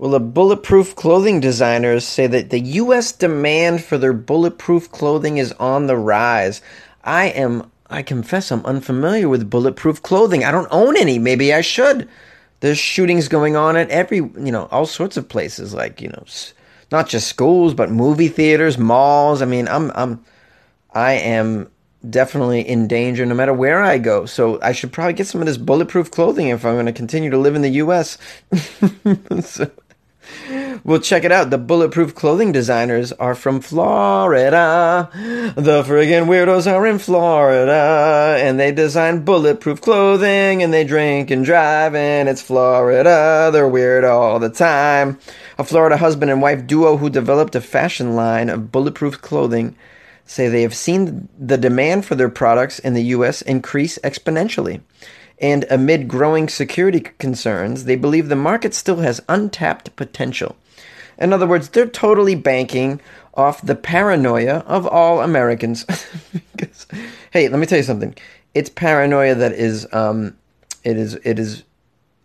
Well, the bulletproof clothing designers say that the U.S. demand for their bulletproof clothing is on the rise. I am, I confess, I'm unfamiliar with bulletproof clothing. I don't own any. Maybe I should. There's shootings going on at every, you know, all sorts of places, like, you know, not just schools, but movie theaters, malls. I mean, I'm, I'm, I am definitely in danger no matter where I go. So I should probably get some of this bulletproof clothing if I'm going to continue to live in the U.S. so, well, check it out. The bulletproof clothing designers are from Florida. The friggin' weirdos are in Florida. And they design bulletproof clothing and they drink and drive and it's Florida. They're weird all the time. A Florida husband and wife duo who developed a fashion line of bulletproof clothing say they have seen the demand for their products in the U.S. increase exponentially. And amid growing security concerns, they believe the market still has untapped potential. In other words, they're totally banking off the paranoia of all Americans. because, hey, let me tell you something. It's paranoia that is, um, it is, it is,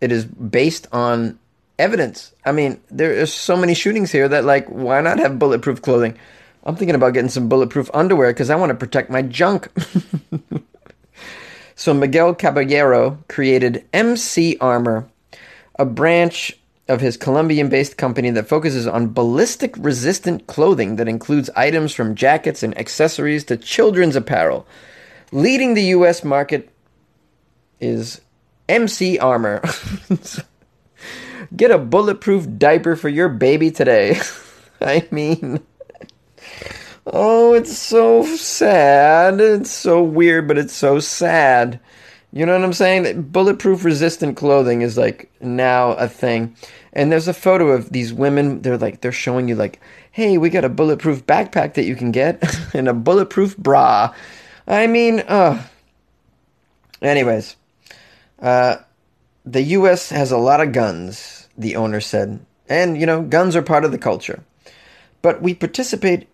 it is based on evidence. I mean, there are so many shootings here that, like, why not have bulletproof clothing? I'm thinking about getting some bulletproof underwear because I want to protect my junk. So Miguel Caballero created MC Armor, a branch of his Colombian based company that focuses on ballistic resistant clothing that includes items from jackets and accessories to children's apparel. Leading the US market is MC Armor. Get a bulletproof diaper for your baby today. I mean, Oh, it's so sad. It's so weird, but it's so sad. You know what I'm saying? Bulletproof resistant clothing is like now a thing. And there's a photo of these women. They're like, they're showing you, like, hey, we got a bulletproof backpack that you can get and a bulletproof bra. I mean, uh. Anyways, uh, the U.S. has a lot of guns, the owner said. And, you know, guns are part of the culture. But we participate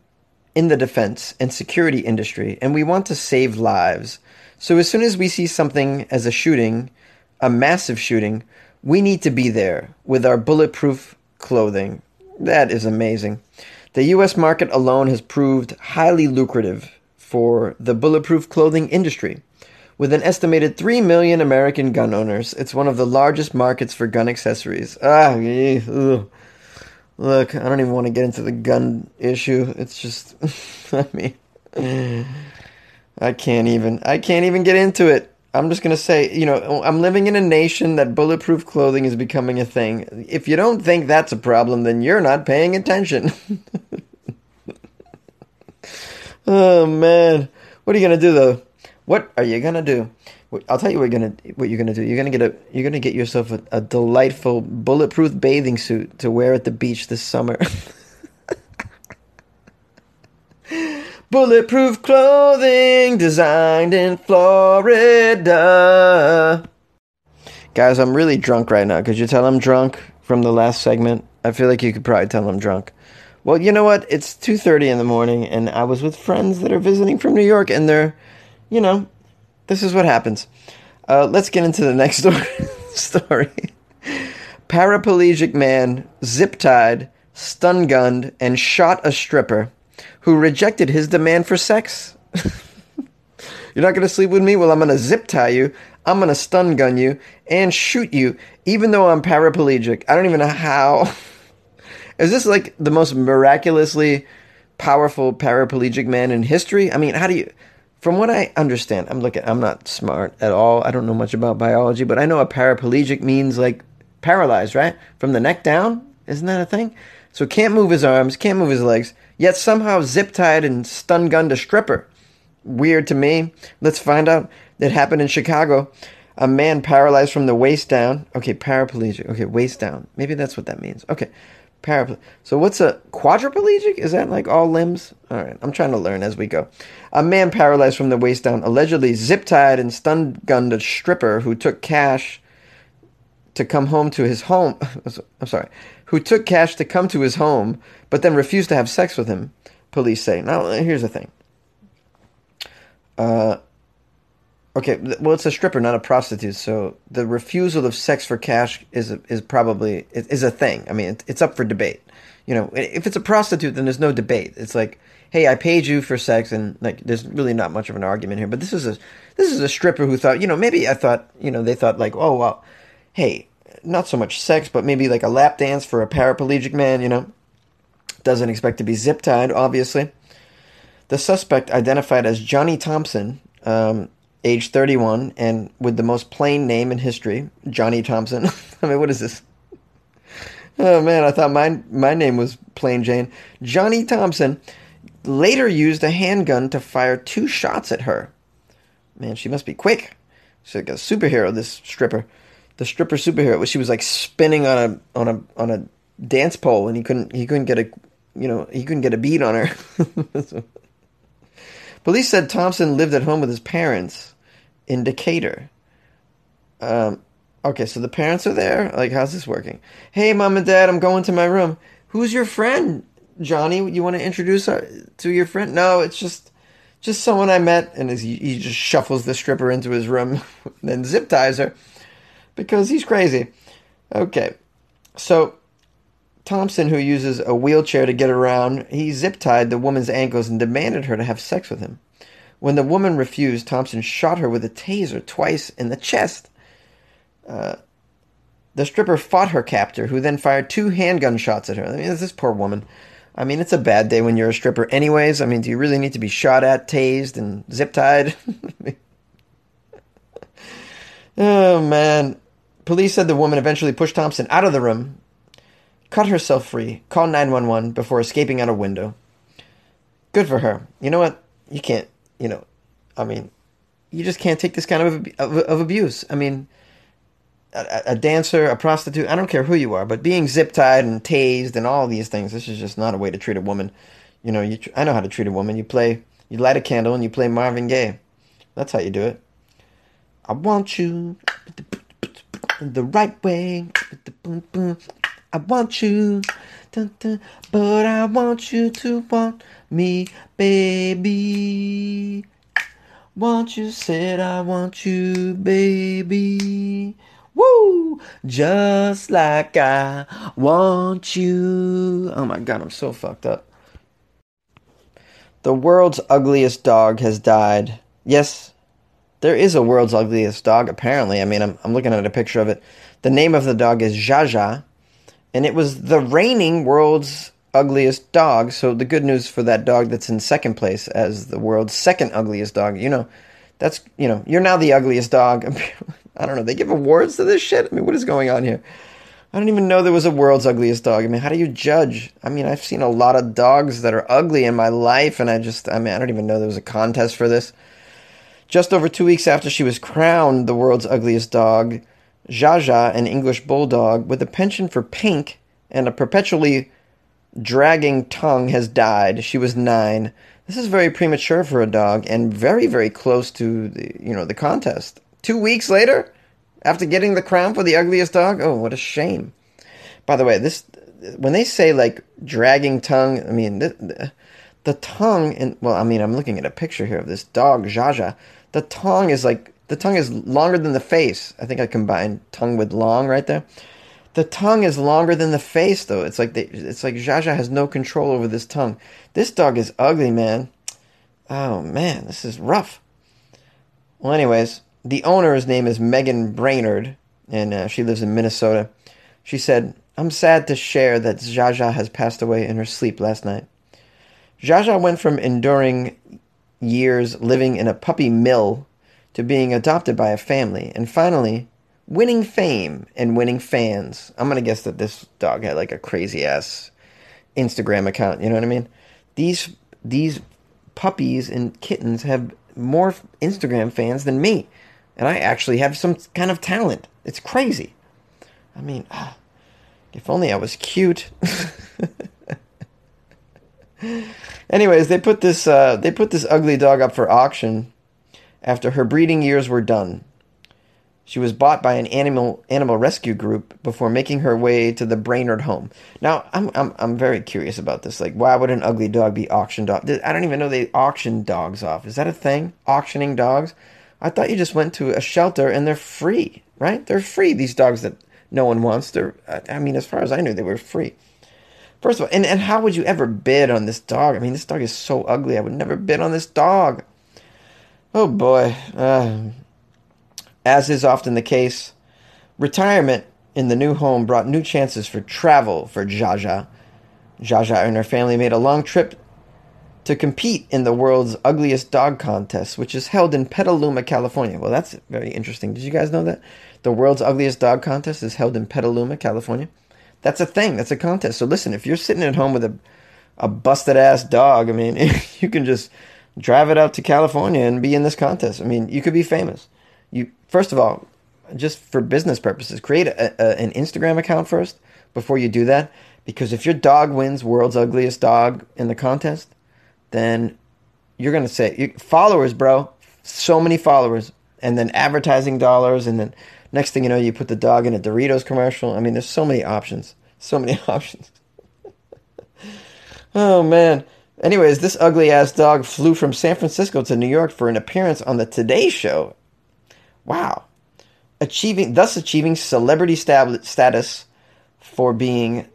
in the defense and security industry, and we want to save lives. So as soon as we see something as a shooting, a massive shooting, we need to be there with our bulletproof clothing. That is amazing. The US market alone has proved highly lucrative for the bulletproof clothing industry. With an estimated 3 million American gun owners, it's one of the largest markets for gun accessories. Ah, ugh. Look, I don't even want to get into the gun issue. It's just, I mean, I can't even. I can't even get into it. I'm just gonna say, you know, I'm living in a nation that bulletproof clothing is becoming a thing. If you don't think that's a problem, then you're not paying attention. oh man, what are you gonna do though? What are you gonna do? I'll tell you what you're gonna what you're gonna do. You're gonna get a you're gonna get yourself a, a delightful bulletproof bathing suit to wear at the beach this summer. bulletproof clothing designed in Florida. Guys, I'm really drunk right now. Could you tell I'm drunk from the last segment? I feel like you could probably tell I'm drunk. Well, you know what? It's 2:30 in the morning and I was with friends that are visiting from New York and they're, you know, this is what happens. Uh, let's get into the next story. story. Paraplegic man zip tied, stun gunned, and shot a stripper who rejected his demand for sex. You're not going to sleep with me? Well, I'm going to zip tie you. I'm going to stun gun you and shoot you, even though I'm paraplegic. I don't even know how. Is this like the most miraculously powerful paraplegic man in history? I mean, how do you from what I understand, I'm looking. I'm not smart at all. I don't know much about biology, but I know a paraplegic means like paralyzed, right, from the neck down. Isn't that a thing? So can't move his arms, can't move his legs, yet somehow zip tied and stun gunned a stripper. Weird to me. Let's find out. It happened in Chicago. A man paralyzed from the waist down. Okay, paraplegic. Okay, waist down. Maybe that's what that means. Okay. Paraplegic. So what's a quadriplegic? Is that like all limbs? All right, I'm trying to learn as we go. A man paralyzed from the waist down, allegedly zip tied and stun gunned a stripper who took cash to come home to his home. I'm sorry, who took cash to come to his home, but then refused to have sex with him. Police say. Now here's the thing. Uh, Okay, well, it's a stripper, not a prostitute. So the refusal of sex for cash is a, is probably is a thing. I mean, it's up for debate. You know, if it's a prostitute, then there's no debate. It's like, hey, I paid you for sex, and like, there's really not much of an argument here. But this is a this is a stripper who thought, you know, maybe I thought, you know, they thought like, oh well, hey, not so much sex, but maybe like a lap dance for a paraplegic man. You know, doesn't expect to be zip tied, obviously. The suspect, identified as Johnny Thompson, um, age 31, and with the most plain name in history, Johnny Thompson. I mean, what is this? Oh man, I thought my my name was Plain Jane. Johnny Thompson later used a handgun to fire two shots at her. Man, she must be quick. She's like a superhero. This stripper, the stripper superhero. She was like spinning on a on a on a dance pole, and he couldn't he couldn't get a you know he couldn't get a beat on her. Police said Thompson lived at home with his parents in Decatur. Um, okay, so the parents are there. Like, how's this working? Hey, mom and dad, I'm going to my room. Who's your friend, Johnny? You want to introduce her to your friend? No, it's just just someone I met. And he, he just shuffles the stripper into his room, then zip ties her because he's crazy. Okay, so Thompson, who uses a wheelchair to get around, he zip tied the woman's ankles and demanded her to have sex with him. When the woman refused, Thompson shot her with a taser twice in the chest. Uh, the stripper fought her captor, who then fired two handgun shots at her. I mean, this poor woman. I mean, it's a bad day when you're a stripper, anyways. I mean, do you really need to be shot at, tased, and zip tied? oh, man. Police said the woman eventually pushed Thompson out of the room, cut herself free, call 911 before escaping out a window. Good for her. You know what? You can't, you know, I mean, you just can't take this kind of, of, of abuse. I mean, a, a, dancer, a prostitute, I don't care who you are, but being zip tied and tased and all these things, this is just not a way to treat a woman. You know, you, I know how to treat a woman. You play, you light a candle and you play Marvin Gaye. That's how you do it. I want you the right way. I want you, dun, dun, but I want you to want me, baby. Want you said I want you, baby. Woo! Just like I want you. Oh my god, I'm so fucked up. The world's ugliest dog has died. Yes, there is a world's ugliest dog, apparently. I mean, I'm, I'm looking at a picture of it. The name of the dog is Zsa Zsa and it was the reigning world's ugliest dog. So the good news for that dog that's in second place as the world's second ugliest dog, you know, that's you know, you're now the ugliest dog. I don't know. They give awards to this shit. I mean, what is going on here? I don't even know there was a world's ugliest dog. I mean, how do you judge? I mean, I've seen a lot of dogs that are ugly in my life, and I just, I mean, I don't even know there was a contest for this. Just over two weeks after she was crowned the world's ugliest dog, Zsa Zsa, an English bulldog with a penchant for pink and a perpetually dragging tongue, has died. She was nine. This is very premature for a dog and very, very close to the, you know, the contest. Two weeks later, after getting the crown for the ugliest dog, oh, what a shame. By the way, this when they say like dragging tongue, I mean the, the, tongue and well, I mean I'm looking at a picture here of this dog Zsa Zsa. The tongue is like the tongue is longer than the face. I think I combined tongue with long right there. The tongue is longer than the face, though. It's like they, it's like Zsa Zsa has no control over this tongue. This dog is ugly, man. Oh man, this is rough. Well, anyways, the owner's name is Megan Brainard, and uh, she lives in Minnesota. She said, "I'm sad to share that Zsa Zsa has passed away in her sleep last night." Zsa Zsa went from enduring years living in a puppy mill to being adopted by a family, and finally, winning fame and winning fans. I'm gonna guess that this dog had like a crazy ass Instagram account. You know what I mean? These these puppies and kittens have more Instagram fans than me, and I actually have some kind of talent. It's crazy. I mean, ah, if only I was cute. Anyways, they put this uh, they put this ugly dog up for auction after her breeding years were done. She was bought by an animal animal rescue group before making her way to the Brainard home. Now, I'm I'm I'm very curious about this. Like, why would an ugly dog be auctioned off? I don't even know they auction dogs off. Is that a thing? Auctioning dogs? I thought you just went to a shelter and they're free, right? They're free. These dogs that no one wants. They're, I mean, as far as I knew, they were free. First of all, and, and how would you ever bid on this dog? I mean, this dog is so ugly. I would never bid on this dog. Oh boy. Uh, as is often the case, retirement in the new home brought new chances for travel for Zsa Zsa. Jaja and her family made a long trip to compete in the world's ugliest dog contest, which is held in Petaluma, California. Well, that's very interesting. Did you guys know that? The world's ugliest dog contest is held in Petaluma, California. That's a thing. That's a contest. So listen, if you're sitting at home with a a busted ass dog, I mean, you can just drive it out to California and be in this contest. I mean, you could be famous. You first of all, just for business purposes, create a, a, an Instagram account first before you do that. Because if your dog wins world's ugliest dog in the contest, then you're gonna say followers, bro. So many followers, and then advertising dollars, and then next thing you know, you put the dog in a Doritos commercial. I mean, there's so many options. So many options. oh man. Anyways, this ugly ass dog flew from San Francisco to New York for an appearance on the Today Show. Wow. Achieving thus achieving celebrity status for being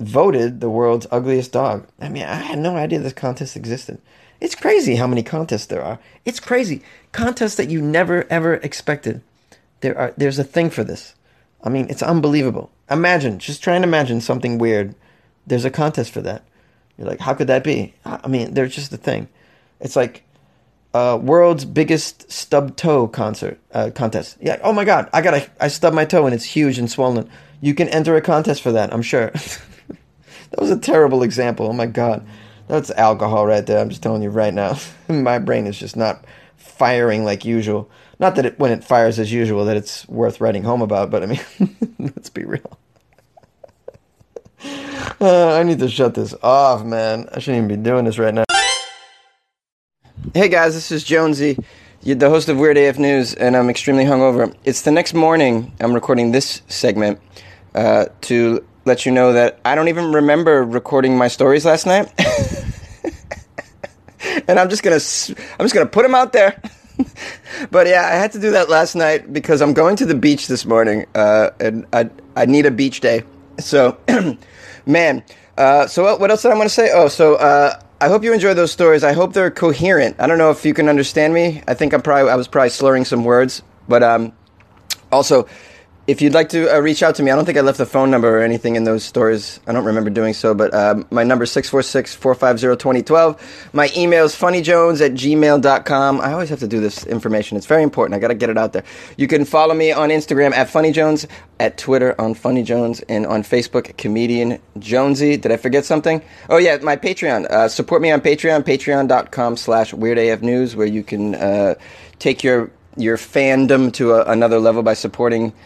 voted the world's ugliest dog. I mean, I had no idea this contest existed. It's crazy how many contests there are. It's crazy. Contests that you never ever expected. There are there's a thing for this. I mean, it's unbelievable. Imagine, just try and imagine something weird. There's a contest for that. You're like, how could that be? I mean, there's just a thing. It's like uh, world's biggest stub toe concert uh, contest. Yeah. Oh my God, I got to I stubbed my toe and it's huge and swollen. You can enter a contest for that. I'm sure. that was a terrible example. Oh my God, that's alcohol right there. I'm just telling you right now. my brain is just not firing like usual. Not that it, when it fires as usual that it's worth writing home about, but I mean, let's be real. Uh, I need to shut this off, man. I shouldn't even be doing this right now. Hey guys, this is Jonesy, the host of Weird AF News, and I'm extremely hungover. It's the next morning. I'm recording this segment uh, to let you know that I don't even remember recording my stories last night, and I'm just gonna I'm just gonna put them out there. but yeah, I had to do that last night because I'm going to the beach this morning, uh, and I I need a beach day. So, man. Uh, so what, else did I want to say? Oh, so uh, I hope you enjoy those stories. I hope they're coherent. I don't know if you can understand me. I think I'm probably I was probably slurring some words, but um, also if you'd like to uh, reach out to me, I don't think I left a phone number or anything in those stories. I don't remember doing so, but uh, my number is 646-450-2012. My email is funnyjones at gmail.com. I always have to do this information. It's very important. I got to get it out there. You can follow me on Instagram at funnyjones, at Twitter on funnyjones, and on Facebook, comedian Jonesy. Did I forget something? Oh, yeah, my Patreon. Uh, support me on Patreon, patreon.com slash weirdafnews, where you can uh, take your, your fandom to a, another level by supporting –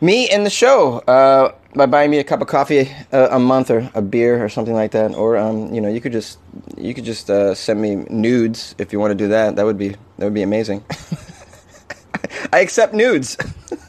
me and the show uh, by buying me a cup of coffee a, a, month or a beer or something like that or um, you know you could just you could just uh, send me nudes if you want to do that. That would be that would be amazing. I accept nudes